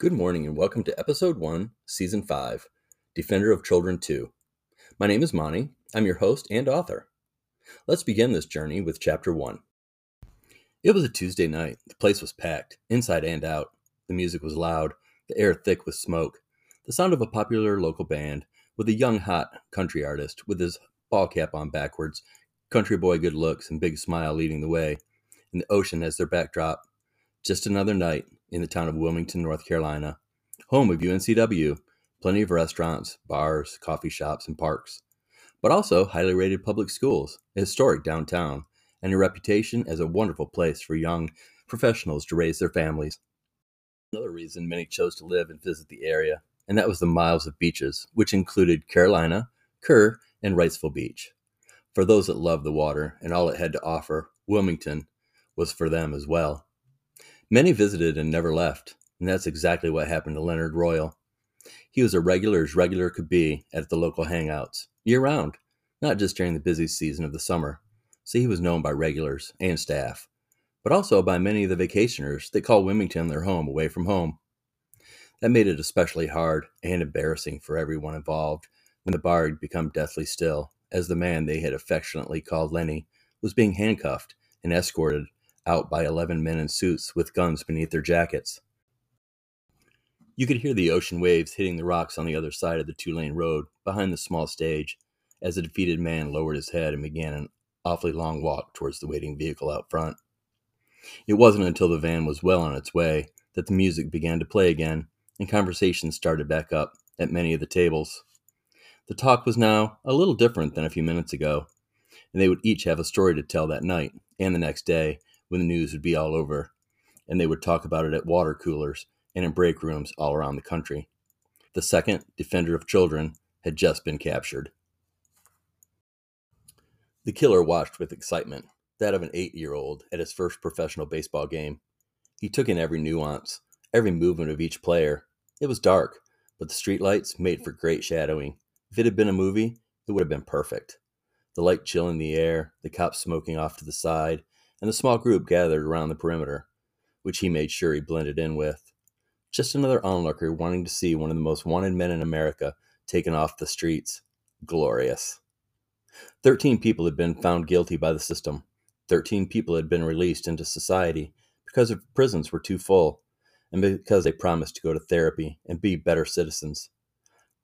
Good morning and welcome to Episode 1, Season 5, Defender of Children 2. My name is Monty. I'm your host and author. Let's begin this journey with Chapter 1. It was a Tuesday night. The place was packed, inside and out. The music was loud, the air thick with smoke, the sound of a popular local band with a young, hot country artist with his ball cap on backwards, country boy good looks, and big smile leading the way, and the ocean as their backdrop. Just another night in the town of Wilmington, North Carolina, home of UNCW, plenty of restaurants, bars, coffee shops, and parks, but also highly rated public schools, a historic downtown, and a reputation as a wonderful place for young professionals to raise their families. Another reason many chose to live and visit the area, and that was the miles of beaches, which included Carolina, Kure, and Wrightsville Beach. For those that loved the water and all it had to offer, Wilmington was for them as well. Many visited and never left, and that's exactly what happened to Leonard Royal. He was a regular as regular could be at the local hangouts, year round, not just during the busy season of the summer. So he was known by regulars and staff, but also by many of the vacationers that call Wilmington their home away from home. That made it especially hard and embarrassing for everyone involved when the bar had become deathly still, as the man they had affectionately called Lenny was being handcuffed and escorted out by 11 men in suits with guns beneath their jackets. You could hear the ocean waves hitting the rocks on the other side of the two lane road behind the small stage as the defeated man lowered his head and began an awfully long walk towards the waiting vehicle out front. It wasn't until the van was well on its way that the music began to play again and conversation started back up at many of the tables. The talk was now a little different than a few minutes ago, and they would each have a story to tell that night and the next day when the news would be all over, and they would talk about it at water coolers and in break rooms all around the country. The second defender of children had just been captured. The killer watched with excitement, that of an eight year old at his first professional baseball game. He took in every nuance, every movement of each player. It was dark, but the streetlights made for great shadowing. If it had been a movie, it would have been perfect. The light chill in the air, the cops smoking off to the side, and the small group gathered around the perimeter, which he made sure he blended in with. Just another onlooker wanting to see one of the most wanted men in America taken off the streets. Glorious. Thirteen people had been found guilty by the system. Thirteen people had been released into society because their prisons were too full and because they promised to go to therapy and be better citizens.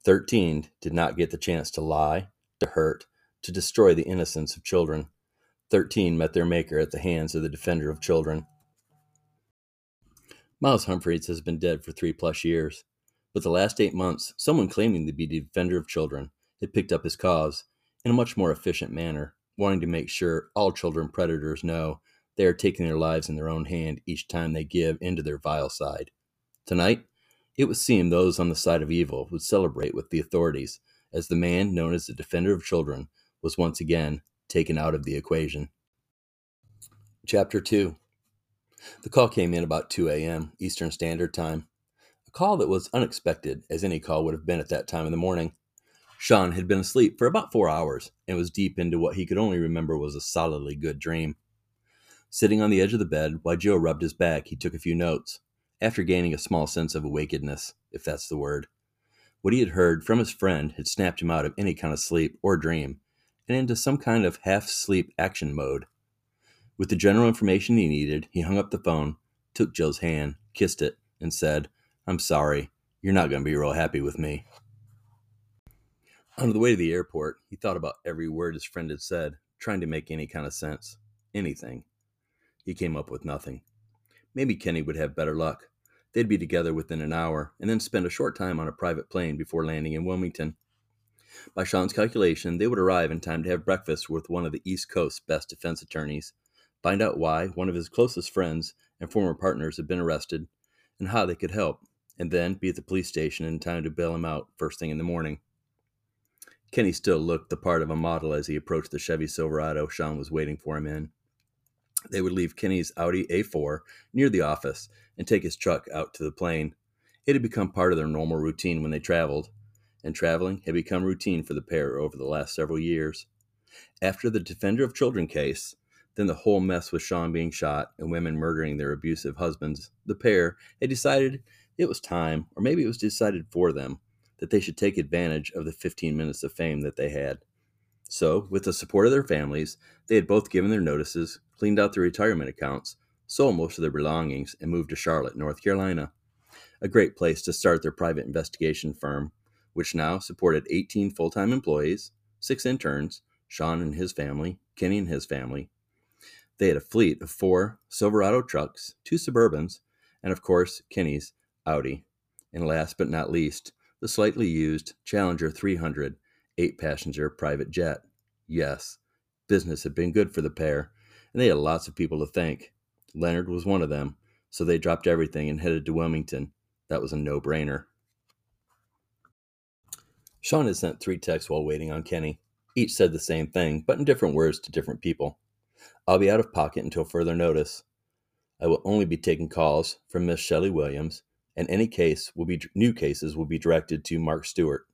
Thirteen did not get the chance to lie, to hurt, to destroy the innocence of children. Thirteen met their maker at the hands of the defender of children. Miles Humphreys has been dead for three plus years, but the last eight months, someone claiming to be the defender of children had picked up his cause in a much more efficient manner, wanting to make sure all children predators know they are taking their lives in their own hand each time they give into their vile side. Tonight, it would seem those on the side of evil would celebrate with the authorities as the man known as the defender of children was once again taken out of the equation. Chapter 2 The call came in about 2 a.m. Eastern Standard Time. A call that was unexpected, as any call would have been at that time in the morning. Sean had been asleep for about four hours and was deep into what he could only remember was a solidly good dream. Sitting on the edge of the bed while Joe rubbed his back, he took a few notes, after gaining a small sense of awakenedness, if that's the word. What he had heard from his friend had snapped him out of any kind of sleep or dream, and into some kind of half sleep action mode. With the general information he needed, he hung up the phone, took Joe's hand, kissed it, and said, I'm sorry. You're not going to be real happy with me. On the way to the airport, he thought about every word his friend had said, trying to make any kind of sense. Anything. He came up with nothing. Maybe Kenny would have better luck. They'd be together within an hour and then spend a short time on a private plane before landing in Wilmington. By Sean's calculation, they would arrive in time to have breakfast with one of the East Coast's best defense attorneys, find out why one of his closest friends and former partners had been arrested, and how they could help, and then be at the police station in time to bail him out first thing in the morning. Kenny still looked the part of a model as he approached the Chevy Silverado Sean was waiting for him in. They would leave Kenny's Audi A4 near the office and take his truck out to the plane. It had become part of their normal routine when they traveled, and traveling had become routine for the pair over the last several years. After the Defender of Children case, then the whole mess with Sean being shot and women murdering their abusive husbands, the pair had decided It was time, or maybe it was decided for them, that they should take advantage of the 15 minutes of fame that they had. So, with the support of their families, they had both given their notices, cleaned out their retirement accounts, sold most of their belongings, and moved to Charlotte, North Carolina. A great place to start their private investigation firm, which now supported 18 full time employees, six interns, Sean and his family, Kenny and his family. They had a fleet of four Silverado trucks, two Suburbans, and of course, Kenny's Audi. And last but not least, the slightly used Challenger 300 eight passenger private jet. Yes, business had been good for the pair, and they had lots of people to thank. Leonard was one of them, so they dropped everything and headed to Wilmington. That was a no brainer. Sean had sent three texts while waiting on Kenny. Each said the same thing, but in different words to different people. I'll be out of pocket until further notice. I will only be taking calls from Miss Shelley Williams, and any case will be new cases will be directed to Mark Stewart.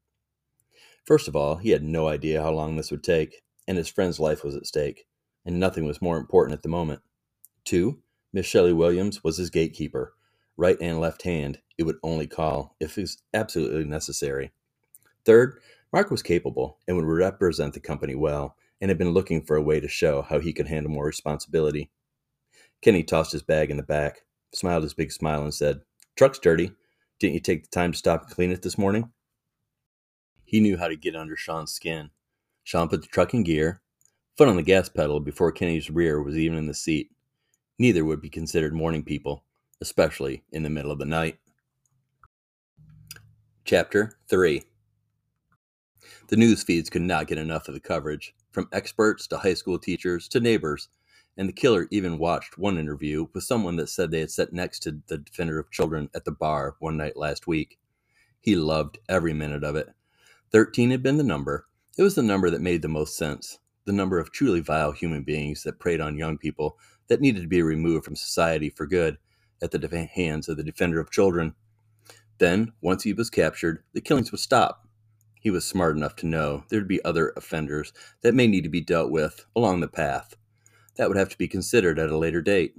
First of all, he had no idea how long this would take, and his friend's life was at stake, and nothing was more important at the moment. Two, Miss Shelley Williams was his gatekeeper, right and left hand. It would only call if it was absolutely necessary. Third, Mark was capable and would represent the company well, and had been looking for a way to show how he could handle more responsibility. Kenny tossed his bag in the back, smiled his big smile, and said, Truck's dirty. Didn't you take the time to stop and clean it this morning? He knew how to get under Sean's skin. Sean put the truck in gear, foot on the gas pedal before Kenny's rear was even in the seat. Neither would be considered morning people, especially in the middle of the night. Chapter 3 The news feeds could not get enough of the coverage, from experts to high school teachers to neighbors, and the killer even watched one interview with someone that said they had sat next to the defender of children at the bar one night last week. He loved every minute of it 13 had been the number. It was the number that made the most sense. The number of truly vile human beings that preyed on young people that needed to be removed from society for good at the hands of the defender of children. Then, once he was captured, the killings would stop. He was smart enough to know there'd be other offenders that may need to be dealt with along the path. That would have to be considered at a later date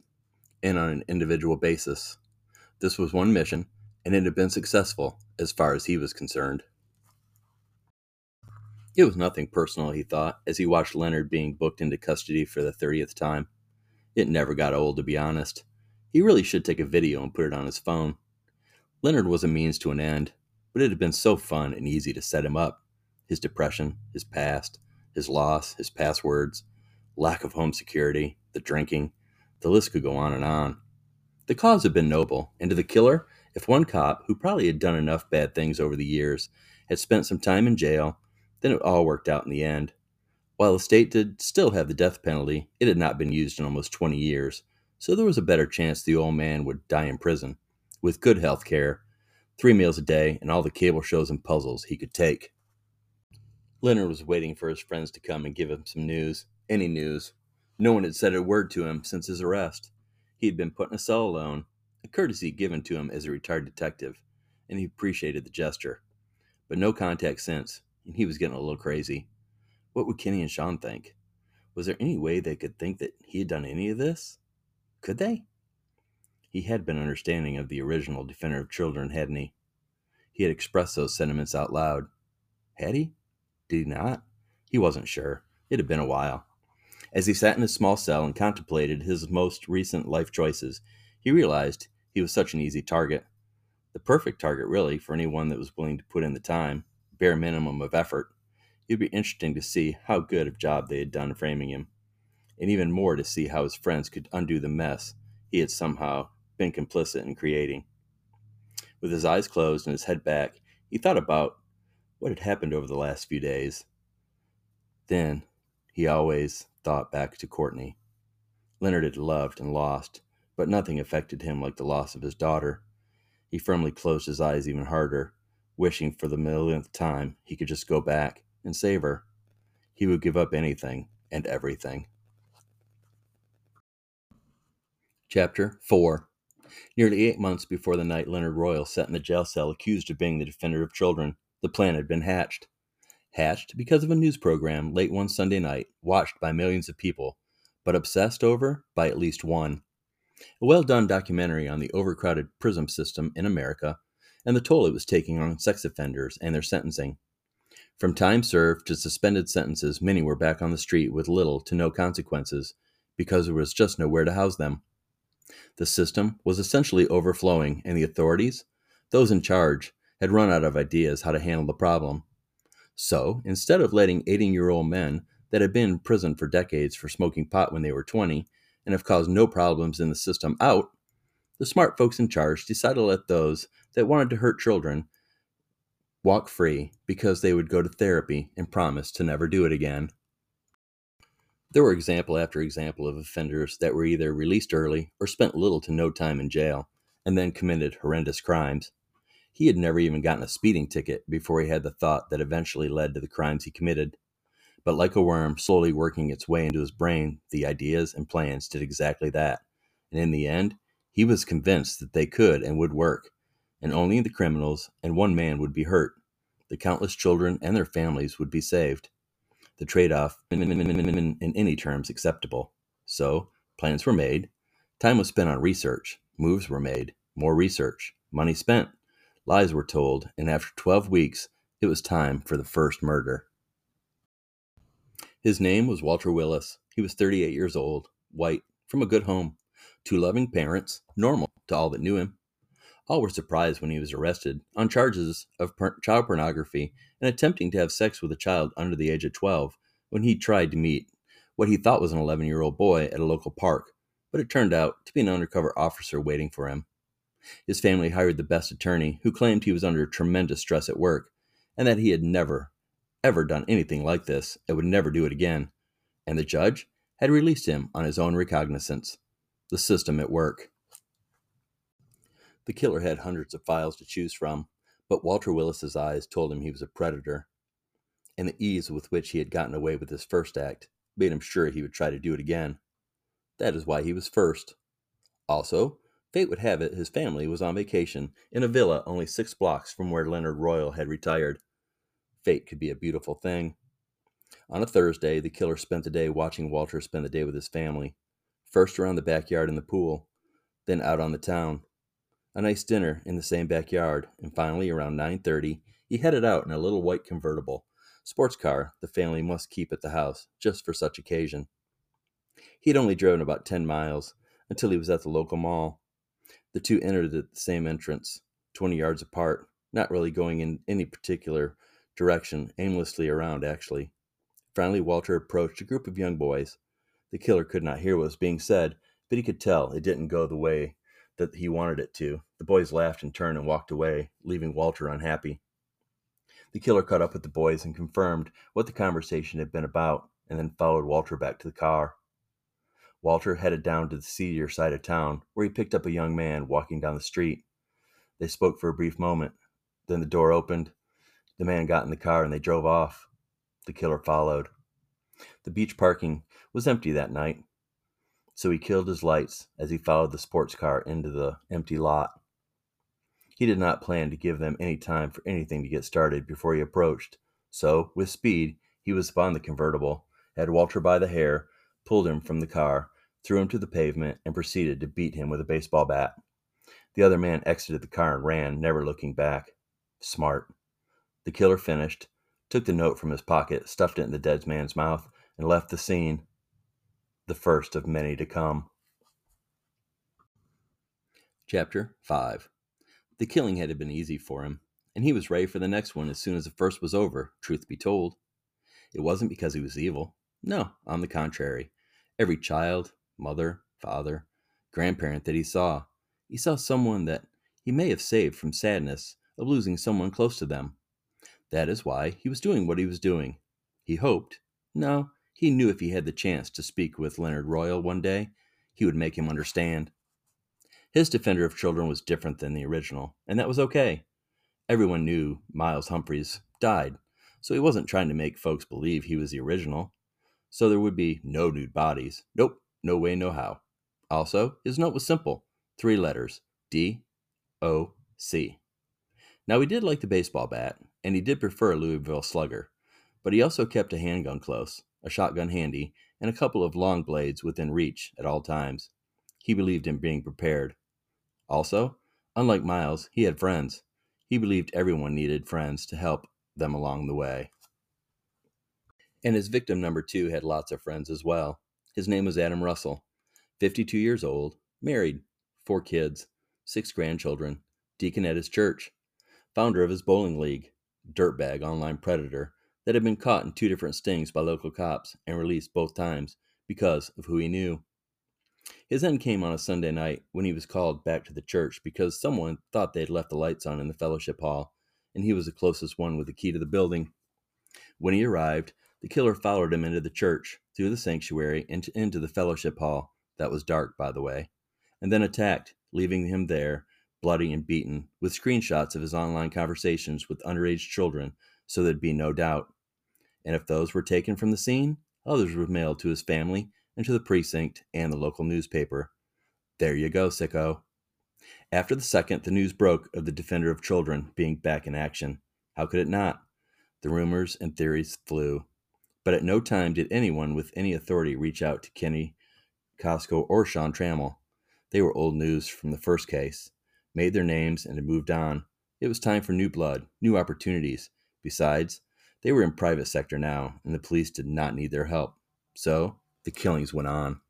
and on an individual basis. This was one mission, and it had been successful as far as he was concerned. It was nothing personal, he thought, as he watched Leonard being booked into custody for the 30th time. It never got old, to be honest. He really should take a video and put it on his phone. Leonard was a means to an end, but it had been so fun and easy to set him up. His depression, his past, his loss, his passwords, lack of home security, the drinking, the list could go on and on. The cause had been noble, and to the killer, if one cop, who probably had done enough bad things over the years, had spent some time in jail then it all worked out in the end. While the state did still have the death penalty, it had not been used in almost 20 years, so there was a better chance the old man would die in prison, with good health care, three meals a day, and all the cable shows and puzzles he could take. Leonard was waiting for his friends to come and give him some news, any news. No one had said a word to him since his arrest. He had been put in a cell alone, a courtesy given to him as a retired detective, and he appreciated the gesture. But no contact since, and he was getting a little crazy. What would Kenny and Sean think? Was there any way they could think that he had done any of this? Could they? He had been understanding of the original Defender of Children, hadn't he? He had expressed those sentiments out loud. Had he? Did he not? He wasn't sure. It had been a while. As he sat in his small cell and contemplated his most recent life choices, he realized he was such an easy target. The perfect target, really, for anyone that was willing to put in the time bare minimum of effort, it would be interesting to see how good a job they had done framing him, and even more to see how his friends could undo the mess he had somehow been complicit in creating. With his eyes closed and his head back, he thought about what had happened over the last few days. Then he always thought back to Courtney. Leonard had loved and lost, but nothing affected him like the loss of his daughter. He firmly closed his eyes even harder wishing for the millionth time he could just go back and save her. He would give up anything and everything. Chapter 4 Nearly eight months before the night Leonard Royal sat in the jail cell accused of being the defender of children, the plan had been hatched. Hatched because of a news program late one Sunday night, watched by millions of people, but obsessed over by at least one. A well done documentary on the overcrowded prison system in America and the toll it was taking on sex offenders and their sentencing. From time served to suspended sentences, many were back on the street with little to no consequences because there was just nowhere to house them. The system was essentially overflowing, and the authorities, those in charge, had run out of ideas how to handle the problem. So, instead of letting 18 year old men that had been in prison for decades for smoking pot when they were 20 and have caused no problems in the system out, the smart folks in charge decided to let those that wanted to hurt children walk free because they would go to therapy and promise to never do it again. There were example after example of offenders that were either released early or spent little to no time in jail and then committed horrendous crimes. He had never even gotten a speeding ticket before he had the thought that eventually led to the crimes he committed. But like a worm slowly working its way into his brain, the ideas and plans did exactly that. And in the end, he was convinced that they could and would work, and only the criminals and one man would be hurt. The countless children and their families would be saved. The trade off in any terms acceptable. So, plans were made, time was spent on research, moves were made, more research, money spent, lies were told, and after 12 weeks, it was time for the first murder. His name was Walter Willis. He was 38 years old, white, from a good home, two loving parents, normal to all that knew him. All were surprised when he was arrested on charges of per- child pornography and attempting to have sex with a child under the age of 12 when he tried to meet what he thought was an 11 year old boy at a local park, but it turned out to be an undercover officer waiting for him. His family hired the best attorney who claimed he was under tremendous stress at work and that he had never, ever done anything like this and would never do it again. And the judge had released him on his own recognizance. The system at work. The killer had hundreds of files to choose from, but Walter Willis's eyes told him he was a predator. And the ease with which he had gotten away with his first act made him sure he would try to do it again. That is why he was first. Also, fate would have it his family was on vacation in a villa only six blocks from where Leonard Royal had retired. Fate could be a beautiful thing. On a Thursday, the killer spent the day watching Walter spend the day with his family. First around the backyard in the pool, then out on the town. A nice dinner in the same backyard, and finally around 9:30, he headed out in a little white convertible, sports car the family must keep at the house just for such occasion. He had only driven about 10 miles until he was at the local mall. The two entered at the same entrance, 20 yards apart, not really going in any particular direction, aimlessly around, actually. Finally, Walter approached a group of young boys. The killer could not hear what was being said, but he could tell it didn't go the way that he wanted it to. The boys laughed in turn and walked away, leaving Walter unhappy. The killer caught up with the boys and confirmed what the conversation had been about, and then followed Walter back to the car. Walter headed down to the seedier side of town, where he picked up a young man walking down the street. They spoke for a brief moment. Then the door opened, the man got in the car and they drove off. The killer followed. The beach parking was empty that night, so he killed his lights as he followed the sports car into the empty lot. He did not plan to give them any time for anything to get started before he approached, so, with speed, he was upon the convertible, had Walter by the hair, pulled him from the car, threw him to the pavement, and proceeded to beat him with a baseball bat. The other man exited the car and ran, never looking back. Smart. The killer finished, took the note from his pocket, stuffed it in the dead man's mouth, and left the scene. The first of many to come. Chapter 5 The killing had been easy for him, and he was ready for the next one as soon as the first was over, truth be told. It wasn't because he was evil. No, on the contrary. Every child, mother, father, grandparent that he saw, he saw someone that he may have saved from sadness of losing someone close to them. That is why he was doing what he was doing. He hoped, no, he knew if he had the chance to speak with Leonard Royal one day, he would make him understand. His Defender of Children was different than the original, and that was okay. Everyone knew Miles Humphreys died, so he wasn't trying to make folks believe he was the original. So there would be no nude bodies. Nope, no way, no how. Also, his note was simple three letters D O C. Now, he did like the baseball bat, and he did prefer a Louisville slugger, but he also kept a handgun close, a shotgun handy, and a couple of long blades within reach at all times. He believed in being prepared. Also, unlike Miles, he had friends. He believed everyone needed friends to help them along the way. And his victim number two had lots of friends as well. His name was Adam Russell, 52 years old, married, four kids, six grandchildren, deacon at his church, founder of his bowling league, dirtbag online predator that had been caught in two different stings by local cops and released both times because of who he knew. His end came on a Sunday night when he was called back to the church because someone thought they had left the lights on in the fellowship hall, and he was the closest one with the key to the building. When he arrived, the killer followed him into the church, through the sanctuary, and into the fellowship hall, that was dark, by the way, and then attacked, leaving him there, bloody and beaten, with screenshots of his online conversations with underage children so there'd be no doubt. And if those were taken from the scene, others were mailed to his family and to the precinct and the local newspaper. There you go, sicko. After the second, the news broke of the defender of children being back in action. How could it not? The rumors and theories flew but at no time did anyone with any authority reach out to Kenny Costco or Sean Trammell. They were old news from the first case, made their names, and had moved on. It was time for new blood, new opportunities. Besides, they were in private sector now, and the police did not need their help. So the killings went on.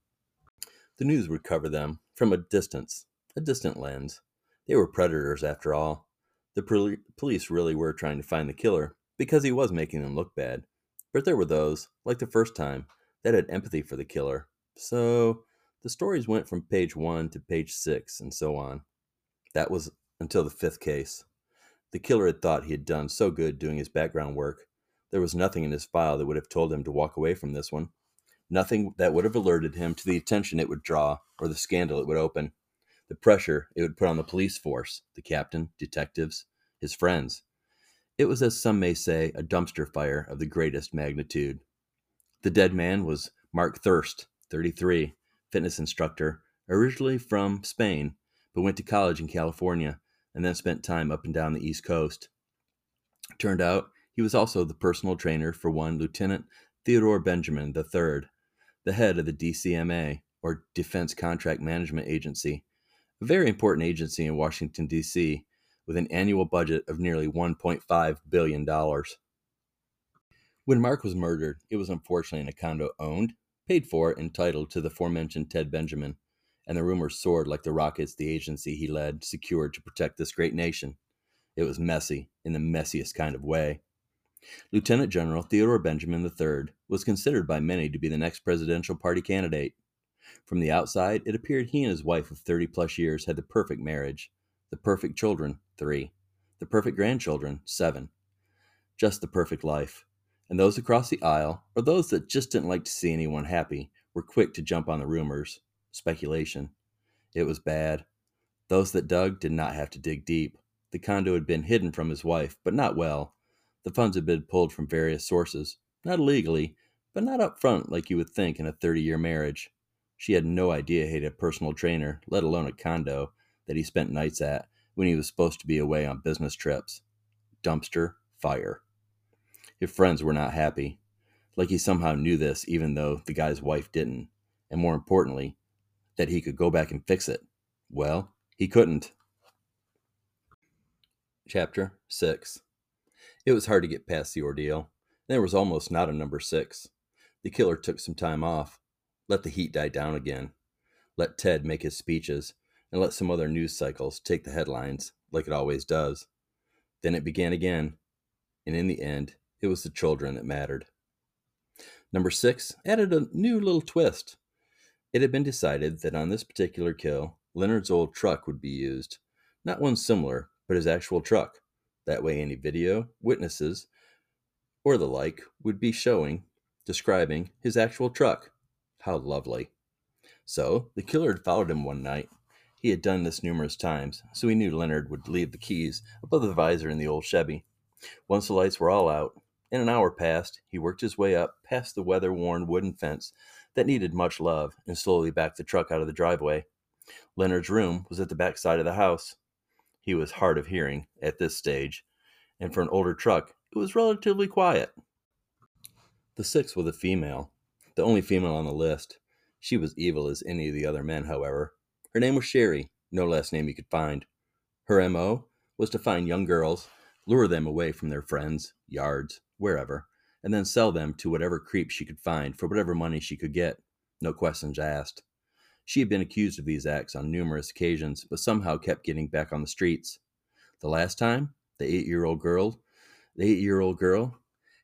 The news would cover them from a distance, a distant lens. They were predators after all. The police really were trying to find the killer because he was making them look bad. But there were those, like the first time, that had empathy for the killer. So the stories went from page one to page six and so on. That was until the fifth case. The killer had thought he had done so good doing his background work. There was nothing in his file that would have told him to walk away from this one. Nothing that would have alerted him to the attention it would draw or the scandal it would open. The pressure it would put on the police force, the captain, detectives, his friends. It was, as some may say, a dumpster fire of the greatest magnitude. The dead man was Mark Thirst, 33, fitness instructor, originally from Spain, but went to college in California and then spent time up and down the East Coast. Turned out he was also the personal trainer for one Lieutenant Theodore Benjamin III, the head of the DCMA, or Defense Contract Management Agency, a very important agency in Washington, D.C., with an annual budget of nearly $1.5 billion. When Mark was murdered, it was unfortunately in a condo owned, paid for, and titled to the aforementioned Ted Benjamin, and the rumors soared like the rockets the agency he led secured to protect this great nation. It was messy, in the messiest kind of way. Lieutenant General Theodore Benjamin III was considered by many to be the next presidential party candidate. From the outside, it appeared he and his wife of 30 plus years had the perfect marriage, the perfect children, three. The perfect grandchildren, seven. Just the perfect life. And those across the aisle, or those that just didn't like to see anyone happy, were quick to jump on the rumors, speculation. It was bad. Those that dug did not have to dig deep. The condo had been hidden from his wife, but not well. The funds had been pulled from various sources, not illegally, but not up front like you would think in a 30 year marriage. She had no idea he had a personal trainer, let alone a condo, that he spent nights at when he was supposed to be away on business trips. Dumpster fire. His friends were not happy. Like he somehow knew this, even though the guy's wife didn't. And more importantly, that he could go back and fix it. Well, he couldn't. Chapter 6 It was hard to get past the ordeal. There was almost not a number six. The killer took some time off, let the heat die down again, let Ted make his speeches, and let some other news cycles take the headlines, like it always does. Then it began again, and in the end, it was the children that mattered. Number six added a new little twist. It had been decided that on this particular kill, Leonard's old truck would be used. Not one similar, but his actual truck. That way, any video, witnesses, or the like would be showing, describing his actual truck. How lovely. So, the killer had followed him one night he had done this numerous times, so he knew Leonard would leave the keys above the visor in the old Chevy. Once the lights were all out, and an hour passed, he worked his way up past the weather worn wooden fence that needed much love and slowly backed the truck out of the driveway. Leonard's room was at the back side of the house. He was hard of hearing at this stage, and for an older truck, it was relatively quiet. The sixth was a female, the only female on the list. She was evil as any of the other men, however, Her name was Sherry, no last name you could find. Her MO was to find young girls, lure them away from their friends, yards, wherever, and then sell them to whatever creep she could find for whatever money she could get. No questions asked. She had been accused of these acts on numerous occasions, but somehow kept getting back on the streets. The last time, the eight-year-old girl, the eight-year-old girl,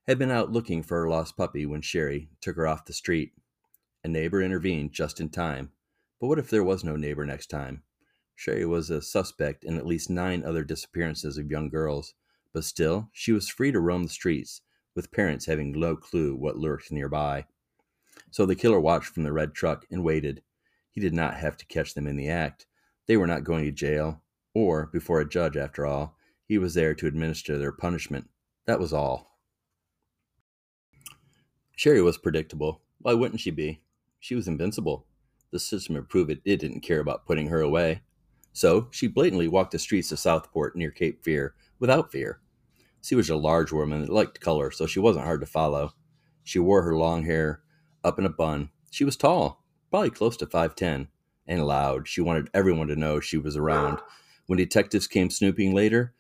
had been out looking for her lost puppy when Sherry took her off the street. A neighbor intervened just in time. But what if there was no neighbor next time? Sherry was a suspect in at least nine other disappearances of young girls, but still, she was free to roam the streets, with parents having no clue what lurked nearby. So the killer watched from the red truck and waited. He did not have to catch them in the act. They were not going to jail, or before a judge, after all. He was there to administer their punishment. That was all. Sherry was predictable. Why wouldn't she be? She was invincible. The system had proved it, it didn't care about putting her away. So she blatantly walked the streets of Southport near Cape Fear without fear. She was a large woman that liked color, so she wasn't hard to follow. She wore her long hair up in a bun. She was tall, probably close to 5'10, and loud. She wanted everyone to know she was around. When detectives came snooping later,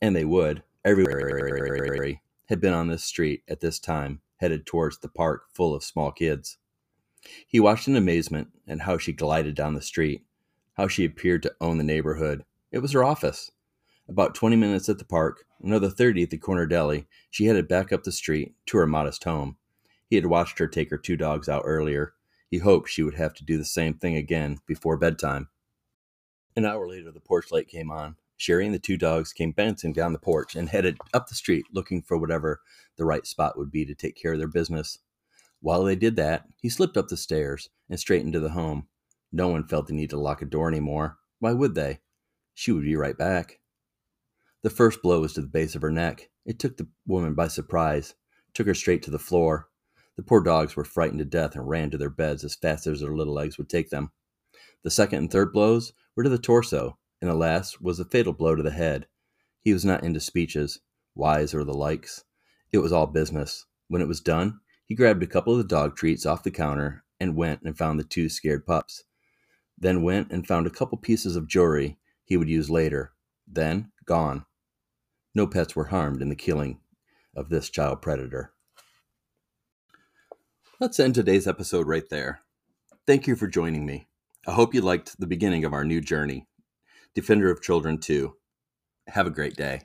and they would, everywhere had been on this street at this time headed towards the park full of small kids. He watched in amazement at how she glided down the street, how she appeared to own the neighborhood. It was her office. About 20 minutes at the park, another 30 at the corner deli, she headed back up the street to her modest home. He had watched her take her two dogs out earlier. He hoped she would have to do the same thing again before bedtime. An hour later, the porch light came on. Sherry and the two dogs came bouncing down the porch and headed up the street looking for whatever the right spot would be to take care of their business. While they did that, he slipped up the stairs and straight into the home. No one felt the need to lock a door anymore. Why would they? She would be right back. The first blow was to the base of her neck. It took the woman by surprise, took her straight to the floor. The poor dogs were frightened to death and ran to their beds as fast as their little legs would take them. The second and third blows were to the torso, and the last was a fatal blow to the head. He was not into speeches, wise or the likes. It was all business. When it was done, he grabbed a couple of the dog treats off the counter and went and found the two scared pups. Then went and found a couple pieces of jewelry he would use later. Then, gone. No pets were harmed in the killing of this child predator. Let's end today's episode right there. Thank you for joining me. I hope you liked the beginning of our new journey. Defender of Children 2. Have a great day.